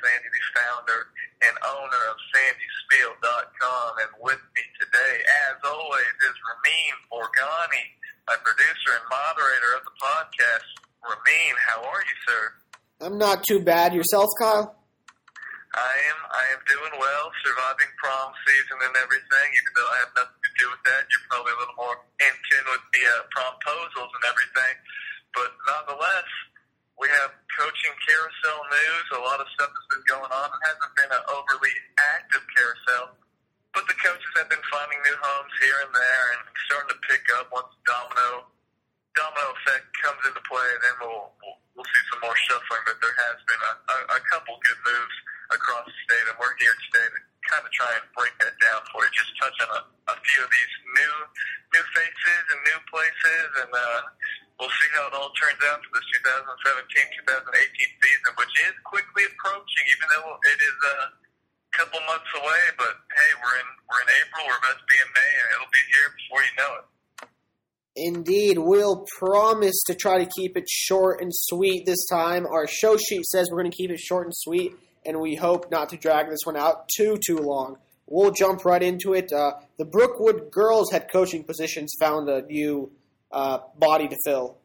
Sandy, the founder and owner of SandySpiel.com. And with me today, as always, is Ramin Forgani, my producer and moderator of the podcast. Ramin, how are you, sir? I'm not too bad. Yourself, Kyle? Pick up once domino domino effect comes into play. Then we'll we'll, we'll see some more shuffling. But there has been a, a, a couple good moves across the state, and we're here today to kind of try and break that down for you. Just touch on a, a few of these new new faces and new places and. uh we'll see how it all turns out for this 2017-2018 season, which is quickly approaching, even though it is a couple months away. But hey, we're in we're in April. We're about to be in May, and it'll be here before you know it. Indeed, we'll promise to try to keep it short and sweet this time. Our show sheet says we're going to keep it short and sweet, and we hope not to drag this one out too too long. We'll jump right into it. Uh, the Brookwood girls' head coaching positions found a new uh, body to fill.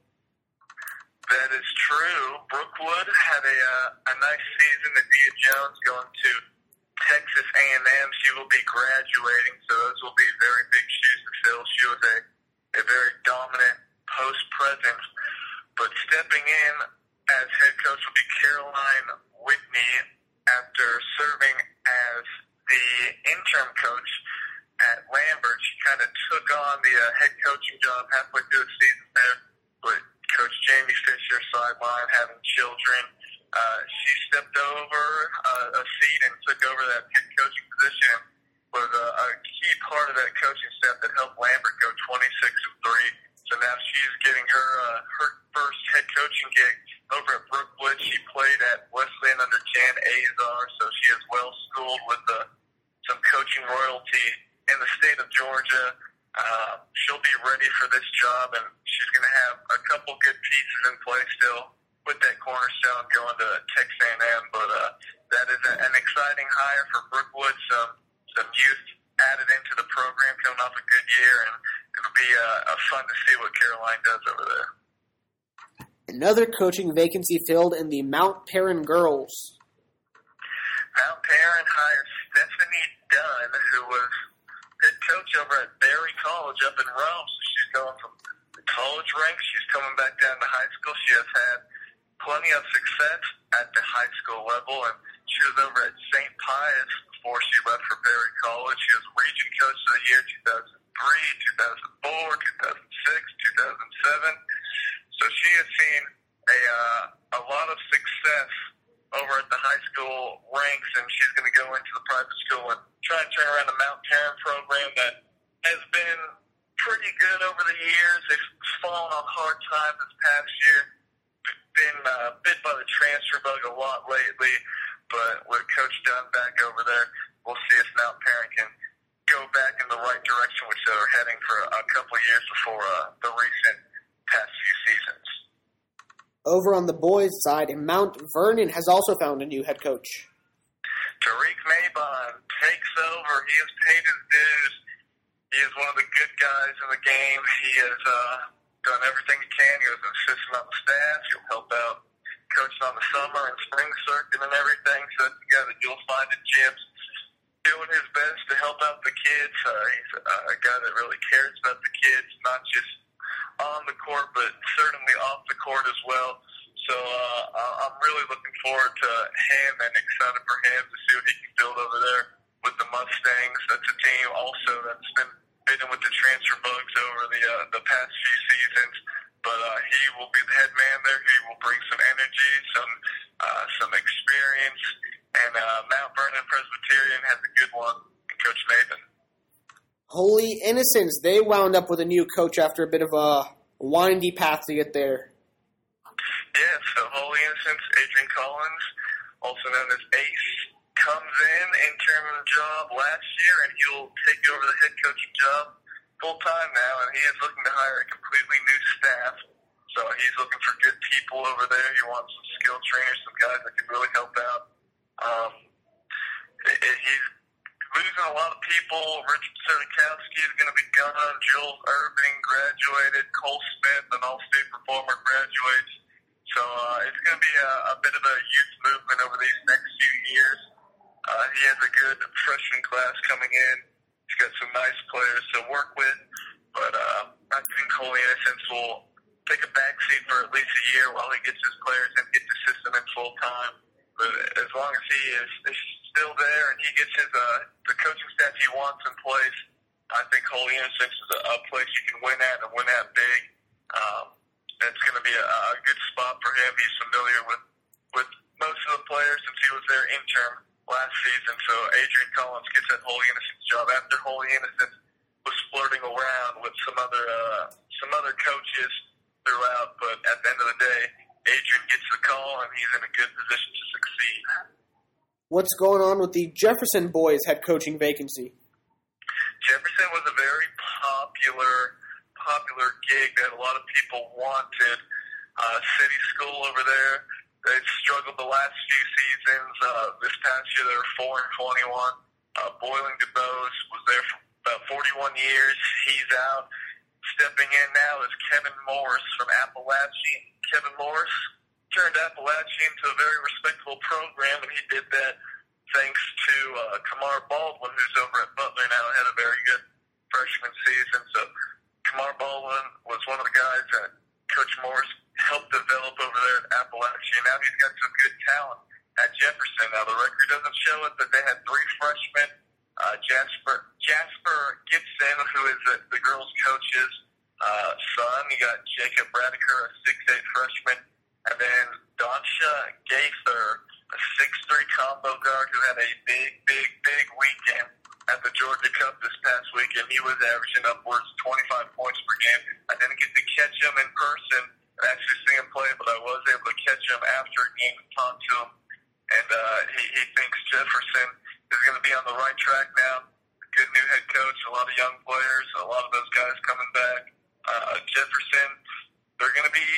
That is true. Brookwood had a uh, a nice season. Adia Jones going to Texas A&M. She will be graduating, so those will be very big shoes to fill. She was a a very dominant post presence, but stepping in as head coach will be Caroline Whitney after serving as the interim coach at Lambert. She kind of took on the uh, head coaching job halfway through the season there with Coach Jamie Fisher sideline having children. Uh, she stepped over uh, a seat and took over that head coaching position. Was a, a key part of that coaching staff that helped Lambert go 26 and three. So now she's getting her uh, her first head coaching gig over at Brookwood. She played at Wesleyan under Jan Azar, so she is well schooled with uh, some coaching royalty in the state of Georgia. Uh, she'll be ready for this job, and she's going to have a couple good pieces in place still with that cornerstone going to Texas A&M. But uh, that is an exciting hire for Brookwood. Some some youth added into the program coming off a good year, and it'll be uh, uh, fun to see what Caroline does over there. Another coaching vacancy filled in the Mount Paran girls. Mount Paran hires Stephanie Dunn, who was head coach over at Berry College up in Rome. So she's going from the college ranks. She's coming back down to high school. She has had plenty of success at the high school level, and she was over at St. Pius she left for Berry College. She was region coach of the year 2003, 2004, 2006, 2007. So she has seen a uh, a lot of success over at the high school ranks, and she's going to go into the private school and try and turn around the Mount Paran program that has been pretty good over the years. They've fallen on hard times this past year. Been uh, bit by the transfer bug a lot lately, but with Coach Dunn back over there, we'll see if Mount Paran can go back in the right direction, which they're heading for a couple of years before uh, the recent past few seasons. Over on the boys' side, Mount Vernon has also found a new head coach. Tariq Maybon takes over. He has paid his dues. He is one of the good guys in the game. He has uh, done everything he can. He was an assistant on the staff. He'll help out coaching on the summer and spring circuit and everything. So that's the guy that you'll find in gyms doing his best to help out the kids. Uh, he's a, a guy that really cares about the kids, not just on the court, but certainly off the court as well. So uh, I'm really looking forward to him and excited for him to see what he can build over there with the Mustangs. That's a team also that's been bitten with the transfer bugs over the uh, the past few seasons. Will be the head man there. He will bring some energy, some uh, some experience, and uh, Mount Vernon Presbyterian has a good one, Coach Nathan. Holy Innocents, they wound up with a new coach after a bit of a windy path to get there. Yeah, so Holy Innocents, Adrian Collins, also known as Ace, comes in, interim job last year, and he'll take over the head coaching job full time now, and he is looking to hire a completely new staff. So he's looking for good people over there. He wants some skilled trainers, some guys that can really help out Um, it, it, he's losing a lot of people. Richard Surdykowski is going to be gone. Jules Irving graduated. Cole Smith, an All-State performer, graduates. So uh, it's going to be a, a bit of a youth movement over these next few years. Uh, he has a good freshman class coming in. He's got some nice players to work with, but uh, I think Holy Innocents will take a backseat for at least a year while he gets his players and gets the system in full time. But as long as he is, is still there and he gets his uh, the coaching staff he wants in place, I think Holy Innocents is a, a place you can win at and win at big. Um, that's going to be a, a good spot for him. He's familiar with with most of the players since he was their intern last season. So Adrian Collins gets that Holy Innocents job after Holy Innocents was flirting around with some other uh, some other coaches throughout. But at the end of the day, Adrian gets the call and he's in a good position to succeed. What's going on with the Jefferson boys head coaching vacancy? Jefferson was a very popular popular gig that a lot of people wanted. Uh, city school over there. They've struggled the last few seasons. Uh, this past year, they were four and twenty-one. Uh, Boiling DuBose was there for about forty-one years. He's out. Stepping in now is Kevin Morris from Apalachee. Kevin Morris turned Apalachee into a very respectable program, and he did that thanks to uh, Kamar Baldwin, who's over at Butler now, had a very good freshman season. So Kamar Baldwin was one of the guys that Coach Morris helped develop over there at Apalachee. Now he's got some good talent at Jefferson. Now the record doesn't show it, but they had three freshmen. Uh, Jasper Jasper Gibson, who is the, the girls' coach's uh, son. You got Jacob Bradiker, a six-eight freshman, and then Donsha Gaither, a six-three combo guard who had a big, big, big weekend at the Georgia Cup this past weekend. He was averaging upwards of 25 points per game. I didn't get to catch him in person and actually see him play, but I was able to catch him after a game and talk to him. And uh, he, he Jefferson is going to be on the right track now. Good new head coach, a lot of young players, a lot of those guys coming back. Uh, Jefferson, they're going to be,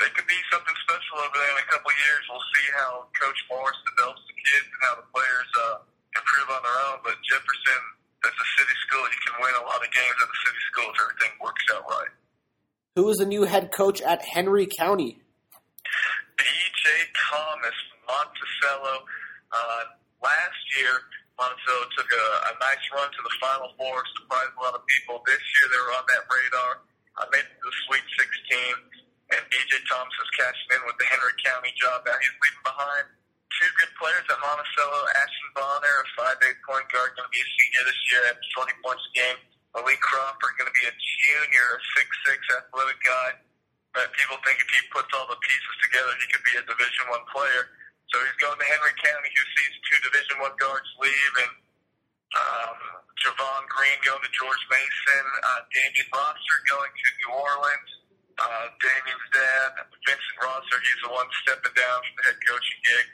they could be something special over there in a couple of years. We'll see how Coach Morris develops the kids and how the players uh, improve on their own. But Jefferson, as a city school, you can win a lot of games at the city school if everything works out right. Who is the new head coach at Henry County? B.J. Thomas Monticello. Uh, last year, Monticello took a, a nice run to the Final Four, surprised a lot of people. This year, they were on that radar. I made it to the Sweet 16, and B.J. Thomas is cashing in with the Henry County job. Now he's leaving behind two good players at Monticello. Ashton Bonner, a 5'8 point guard, going to be a senior this year at 20 points a game. Malik Crawford, going to be a junior, a 6'6 athletic guy. But people think if he puts all the pieces together, he could be a Division One player. So he's going to Henry County, who sees two Division One guards leave, and um, Javon Green going to George Mason, uh, Damian Rosser going to New Orleans. Uh, Damian's dad, Vincent Rosser, he's the one stepping down from the head coaching gig.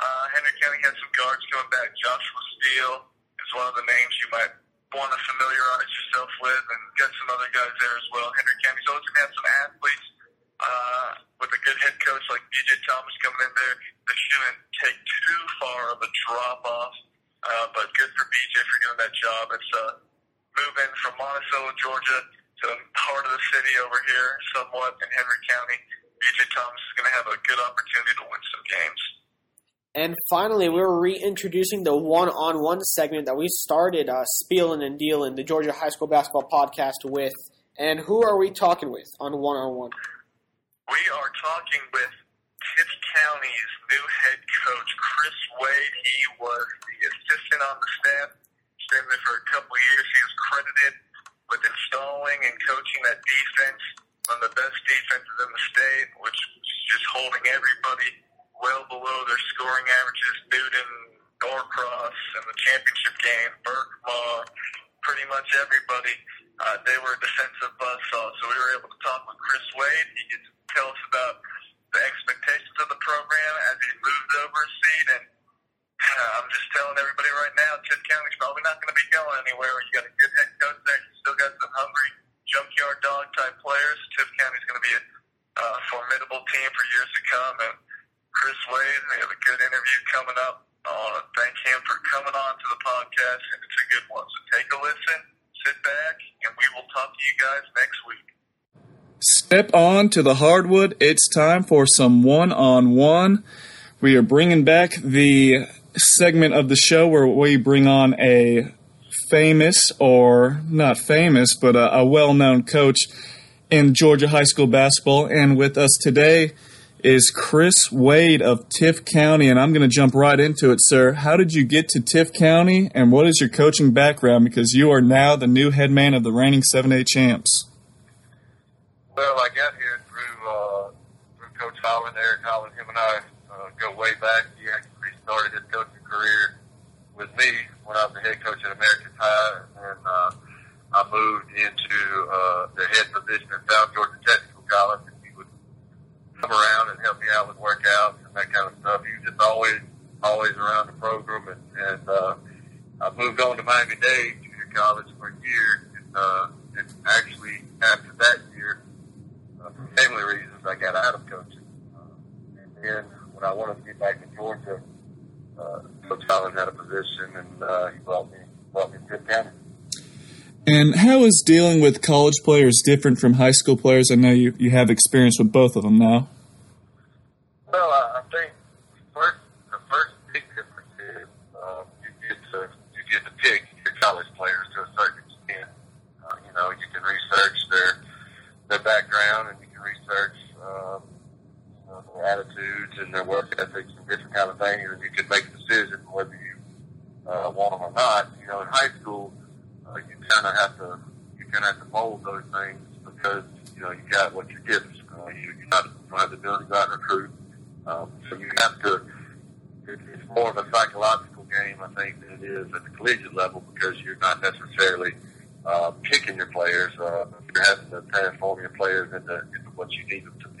Uh, Henry County has some guards coming back. Joshua Steele is one of the names you might want to familiarize yourself with, and get some other guys there as well. Henry County's always going to have some athletes uh, with a good head coach like B.J. Thomas coming in there. They shouldn't take too far of a drop off, uh, but good for B.J. for doing that job. It's uh, moving from Monticello, Georgia, to part of the city over here, somewhat in Henry County. B.J. Thomas is going to have a good opportunity to win some games. And finally, we're reintroducing the one-on-one segment that we started uh, spieling and dealing the Georgia High School Basketball Podcast with. And who are we talking with on one-on-one? We are talking with Tift County's new head coach, Chris Wade. He was the assistant on the staff. He's there for a couple of years. He is credited with installing and coaching that defense, one of the best defenses in the state, which is just holding everybody well below their scoring averages. Newton, Norcross, in the championship game, Berkmar, pretty much everybody. Uh, they were a defensive buzzsaw, so we were able to talk with Chris Wade. He gets tell us about the expectations of the program as he moved over a seat. And uh, I'm just telling everybody right now, Tift County's probably not going to be going anywhere. You got a good head coach there. You still got some hungry junkyard dog type players. Tift County's going to be a uh, formidable team for years to come. And Chris Wade. We have a good interview coming up on thank him for coming on to the podcast, and it's a good one. So take a listen, sit back, and we will talk to you guys next week. Step on to the hardwood. It's time for some one on one. We are bringing back the segment of the show where we bring on a famous or not famous, but a, a well known coach in Georgia high school basketball. And with us today is Chris Wade of Tift County. And I'm going to jump right into it, sir. How did you get to Tift County and what is your coaching background? Because you are now the new head man of the reigning 7A champs. Well, I got here through, uh, through Coach Holland, Eric Holland. Him and I uh, go way back. He actually started his coaching career with me when I was the head coach at American High, and uh, I moved into uh, the head position at South Georgia Technical College. And he would come around and help me out with workouts and that kind of stuff. He was just always, always around the program. And, and uh, I moved on to Miami Dade Junior College for a year. And, uh, and actually, after that year, uh, for family reasons, I got out of coaching. Uh, and then when I wanted to get back to Georgia, uh, Coach Holland had a position, and uh, he brought me brought me to County. And how is dealing with college players different from high school players? I know you, you have experience with both of them now. Well, I, I think first the first big difference is uh, you get to you get to pick your college players to a certain extent. Uh, you know, you can research their their background, and you can research um, you know, their attitudes and their work ethics and different kind of things, and you can make a decision whether you uh, want them or not. You know, in high school, uh, you kind of have to you kind of have to mold those things because you know you got what you're given. Uh, you you don't have the ability to go out and recruit, um, so you have to. It, it's more of a psychological game, I think, than it is at the collegiate level because you're not necessarily uh, picking your players. Uh, you're having to transform your players into, into what you need them to.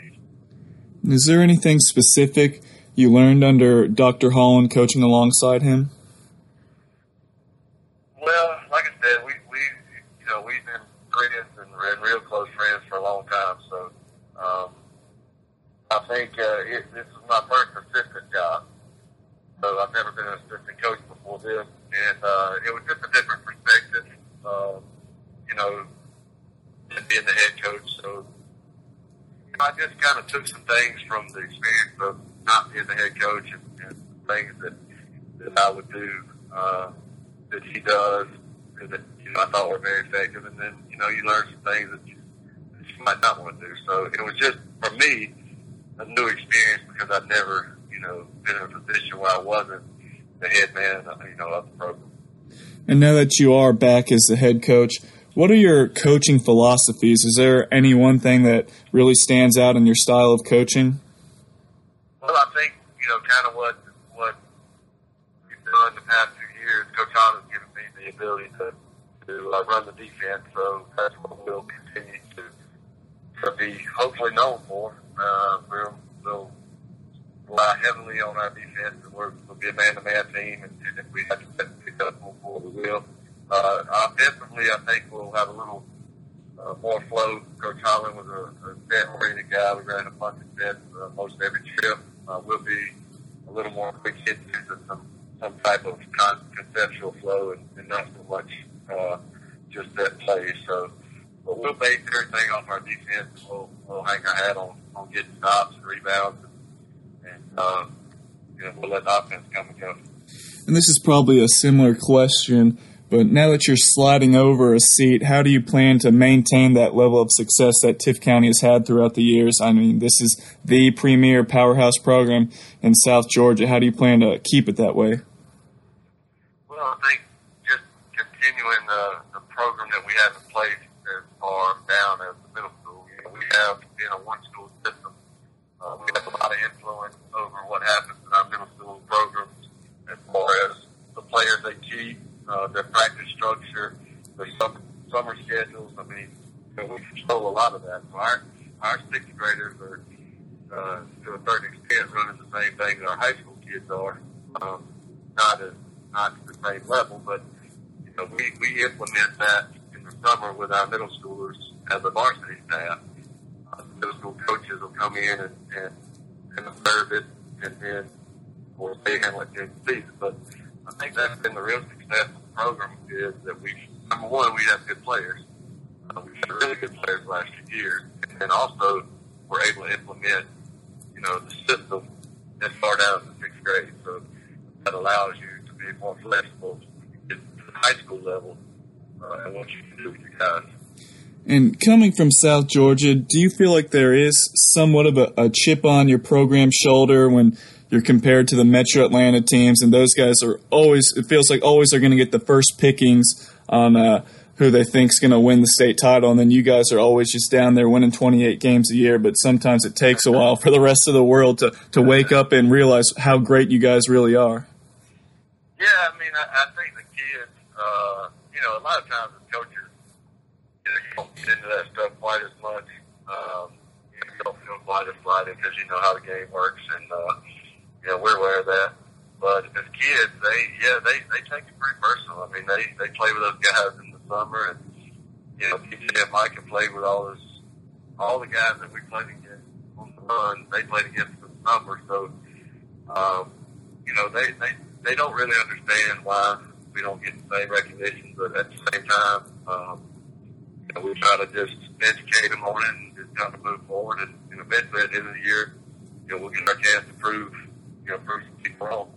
Is there anything specific you learned under Dr. Holland coaching alongside him? Well, like I said, we we you know we've been friends and, and real close friends for a long time. So um, I think uh, it, this is my first assistant job. So I've never been an assistant coach before this, and uh, it was just a different perspective. Um, you know, than being the head coach. So you know, I just kind of took some things from the experience of not being the head coach and, and things that that I would do. Uh, that he does that you know I thought were very effective, and then you know you learn some things that you, that you might not want to do. So it was just for me a new experience because I've never you know been in a position where I wasn't the head man you know of the program. And now that you are back as the head coach, what are your coaching philosophies? Is there any one thing that really stands out in your style of coaching? Well, I think you know kind of what what we've done the past few years. Coach Holland has given me the ability to to uh, run the defense, so that's what we'll continue to to be hopefully known for. Uh, we'll, we'll rely heavily on our defense, and we're, we'll be a man-to-man team, and, and if we have to pick up for we will. Uh, offensively, I think we'll have a little uh, more flow. Coach Holland was a, a set-oriented guy. We ran a bunch of sets uh, most every trip. Uh, we'll be a little more quick hit and some some type of con- conceptual flow, and, and not so much uh, just that play. So, but we'll base everything off our defense. We'll, we'll hang our hat on on getting stops and rebounds, and, and uh, you know, we'll let the offense come and go. And this is probably a similar question, but now that you're sliding over a seat, how do you plan to maintain that level of success that Tift County has had throughout the years? I mean, this is the premier powerhouse program in South Georgia. How do you plan to keep it that way? Well, I think just continuing the, the program that we have in place as far down as the middle school. We have in a one school system. Uh, we have a lot of influence over what happens in our middle school programs as far as the players they keep, uh, their practice structure, their summer, summer schedules. I mean, you know, we control a lot of that. So our our sixth graders are uh, to a certain extent running the same thing that our high school kids are. Um, not as not to the same level, but you know, we, we implement that in the summer with our middle schoolers as a varsity staff. Uh, middle school coaches will come in and, and, and observe it, and then, of course, they handle it during season. But I think that's been the real success of the program is that we number one we have good players. Uh, we've had really good players last few years, and also we're able to implement you know the system that started out in the sixth grade. So that allows you to be more flexible at the high school level uh, and what you can do with your guys. And coming from South Georgia, do you feel like there is somewhat of a, a, chip on your program shoulder when you're compared to the Metro Atlanta teams, and those guys are always, it feels like always they're going to get the first pickings on uh, who they think is going to win the state title, and then you guys are always just down there winning 28 games a year, but sometimes it takes a while for the rest of the world to, to wake up and realize how great you guys really are. Yeah, I mean, I, I think the kids, uh, you know, a lot of times as coaches, you know, you don't get into that stuff quite as much. Um, you don't feel quite as flighted because you know how the game works, and uh, you know we're aware of that. But as kids, they yeah they they take it pretty personal. I mean, they they play with those guys in the summer, and you know, PJ and Mike can play with all those all the guys that we played against on the run. They played against the summer, so um, you know they they they don't really understand why we don't get the same recognition, but at the same time. Um, you know, we try to just educate them on it and just kind of move forward. And, and eventually, at the end of the year, you know, we'll get our chance to prove, you know, wrong.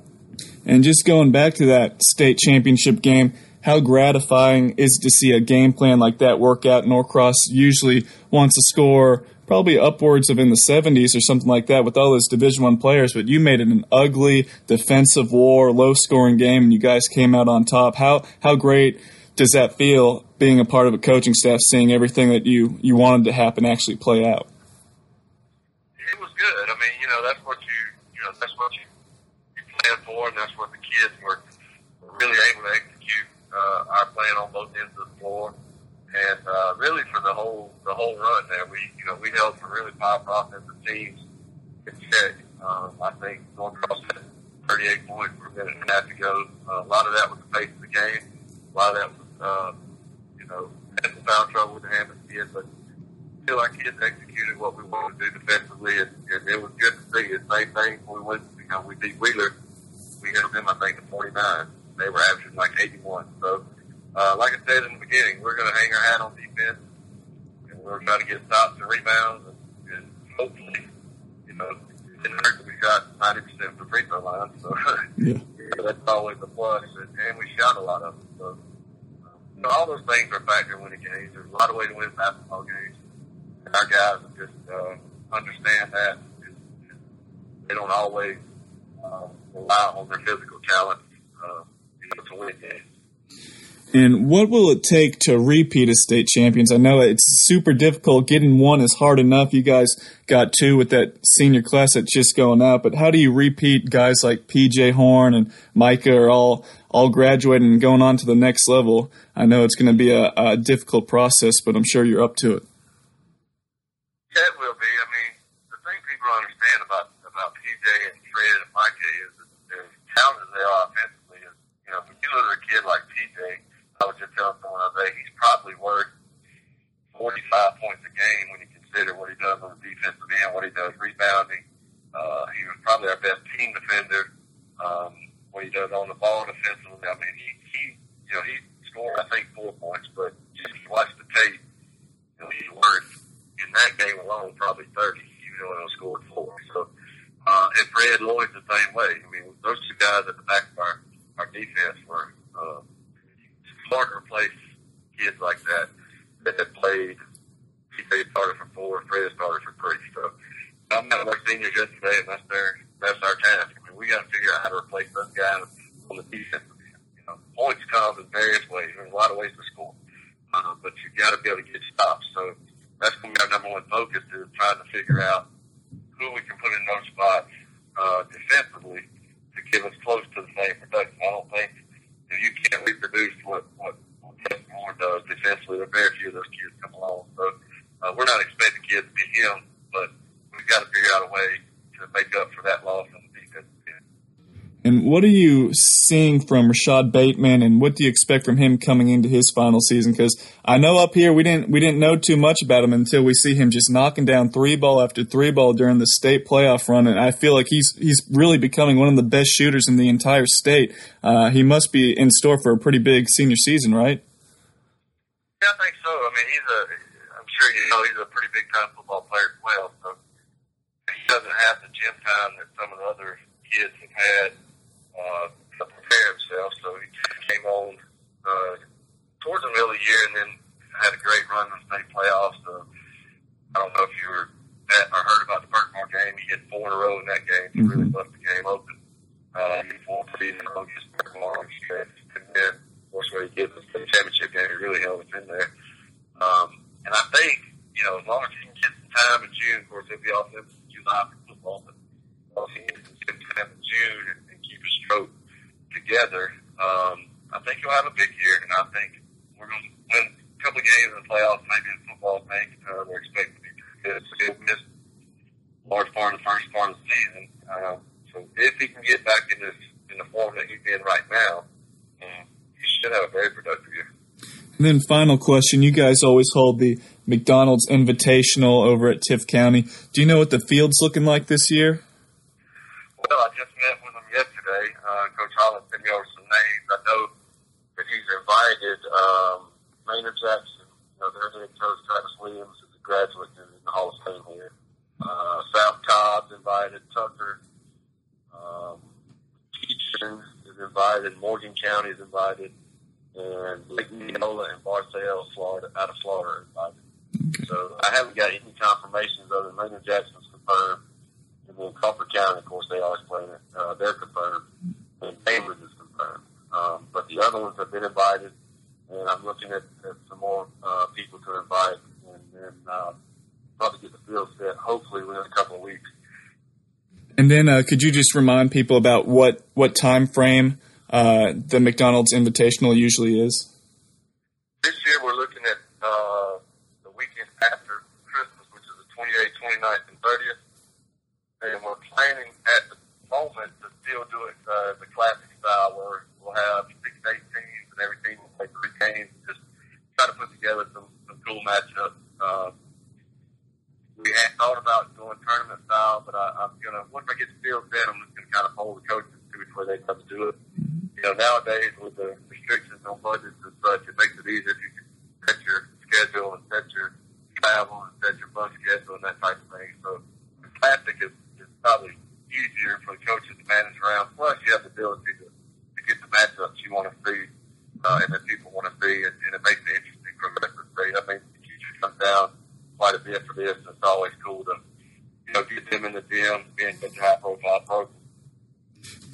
And just going back to that state championship game, how gratifying is it to see a game plan like that work out? Norcross usually wants to score probably upwards of in the 70s or something like that with all those Division One players, but you made it an ugly defensive war, low scoring game, and you guys came out on top. How how great does that feel being a part of a coaching staff, seeing everything that you you wanted to happen actually play out? It was good. I mean, you know, that's what you you know that's what you you plan for, and that's what the kids were really able to execute uh, our plan on both ends of the floor. And uh, really, for the whole the whole run there, we you know we held some really powerful offensive teams in check. Um, I think Norcross had 38 points per minute and a half to go. Uh, a lot of that was the pace of the game. A lot of that was uh, you know, had some foul trouble with the Hammond kid, but feel our kids executed what we wanted to do defensively, and, and it was good to see. The same thing when we went, you know, we beat Wheeler. We held them, I think, to 49. They were averaging like 81. So, uh, like I said in the beginning, we're going to hang our hat on defense, and we're trying to get stops and rebounds, and, and hopefully, you know, it didn't hurt that we got 90% of the free throw line. So, yeah. that's always a plus, and, and we shot a lot of them. So, you know, all those things are a factor in winning games. There's a lot of ways to win basketball games. And our guys just uh, understand that. They don't always uh, rely on their physical talent uh, you know, to win games. And what will it take to repeat as state champions? I know it's super difficult. Getting one is hard enough. You guys got two with that senior class that's just going out. But how do you repeat guys like PJ Horne and Micah are all all graduating and going on to the next level? I know it's going to be a, a difficult process, but I'm sure you're up to it. Yeah, it will be. I mean, the thing people understand about about PJ and Fred and Micah is that as talented as they are offensively, is you know, when you look at a kid like PJ I was just telling someone the other day, he's probably worth 45 points a game when you consider what he does on the defensive end, what he does rebounding. Uh, he was probably our best team defender. Um, what he does on the ball defensively. I mean, he, he you know, he scored, I think, four points, but just watch the tape, you know, he's worth, in that game alone, probably 30, even though he scored four. So, uh, and Fred Lloyd's the same way. I mean, those two guys at the back of our, our defense were, uh, hard to replace kids like that that have played. They started for four, Fred started for three. So I'm out of our seniors yesterday, and that's their that's our task. I mean, we got to figure out how to replace those guys on the defensive know, points come in various ways. There's a lot of ways to score, uh, but you got to be able to get stops. So that's going to be our number one focus is trying to figure out who we can put in those spots uh, defensively to give us close to the same production. I don't think if you can't reproduce what what, what Moore does defensively, there are very few of those kids come along. So uh, we're not expecting kids to be him, but we've got to figure out a way to make up for that loss. And what are you seeing from Rashod Bateman, and what do you expect from him coming into his final season? Because I know up here we didn't we didn't know too much about him until we see him just knocking down three ball after three ball during the state playoff run, and I feel like he's he's really becoming one of the best shooters in the entire state. Uh, he must be in store for a pretty big senior season, right? Yeah, I think so. I mean, he's a I'm sure you know he's a pretty big time football player as well. So he doesn't have the gym time that some of the other kids have had uh, to prepare himself. So he came on uh, towards the middle of the year and then had a great run in the state playoffs. So I don't know if you were at or heard about the Berkmar game. He hit four in a row in that game. He really left the game open. Uh, he four a row against Berkmar. And then, of course, when he gets the state championship game, he really held us in there. Um, and I think, you know, as long as he can get some time in June, of course, he'll be off in July for football, but as long as he can get some time in June and, together, um, I think he'll have a big year. And I think we're going to win a couple of games in the playoffs, maybe in football, maybe uh, they're expecting to be good. He'll miss large part of the first part of the season. Um, so if he can get back in this in the form that he's in right now, um, he should have a very productive year. And then final question: You guys always hold the McDonald's Invitational over at Tift County. Do you know what the field's looking like this year? Well, I just met with him yesterday. Holland sent me over some names. I know that he's invited um, Maynard Jackson. You know, their head coach Travis Williams is a graduate in the Hall of Fame here. Uh, South Cobb's invited. Tucker. Um, Keatron is invited. Morgan County is invited. And Lake Neola and Bartow, Florida, out of Florida, are invited. So I haven't got any confirmations other than Maynard Jackson's confirmed. And then Crawford County, of course, they always play it. Uh, they're confirmed. And Cambridge is confirmed. Um, but the other ones have been invited. And I'm looking at, at some more uh, people to invite. And then uh, probably get the field set, hopefully, within a couple of weeks. And then, uh, could you just remind people about what what time frame uh, the McDonald's Invitational usually is? This year we're looking at uh, the weekend after Christmas, which is the 28th, 29th, and 30th. And we're planning at the moment to still do it uh, the classic style where we'll have six, eight teams and everything. We'll play three games. Just try to put together some, some cool matchups. Uh, we had thought about going tournament style, but I, I'm gonna once I get the field set, I'm just gonna kind of hold the coaches to before they come to do it. You know, nowadays with the restrictions on budgets and such, it makes it easier if you can set your schedule and set your travel and set your bus schedule and that type of thing. So the classic is, is probably easier for the coaches to manage around. Plus, you have the ability to, to get the matchups you want to see uh, and that people want to see, and, and it makes it interesting for the rest of the state. I think the future comes down quite a bit for this. and It's always cool to you know get them in the gym, being such a high profile program.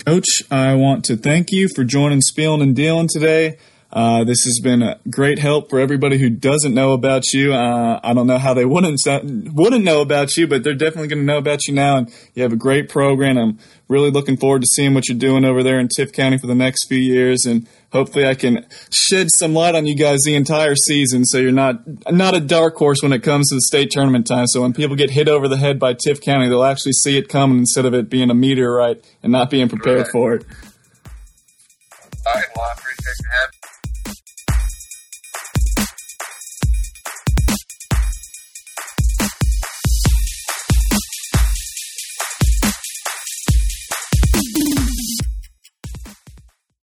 Coach, I want to thank you for joining Spieling and Dealing today. Uh, this has been a great help for everybody who doesn't know about you. Uh, I don't know how they wouldn't wouldn't know about you, but they're definitely going to know about you now. And you have a great program. I'm really looking forward to seeing what you're doing over there in Tift County for the next few years, and hopefully, I can shed some light on you guys the entire season, so you're not not a dark horse when it comes to the state tournament time. So when people get hit over the head by Tift County, they'll actually see it coming instead of it being a meteorite and not being prepared Correct. for it uh, and law enforcement have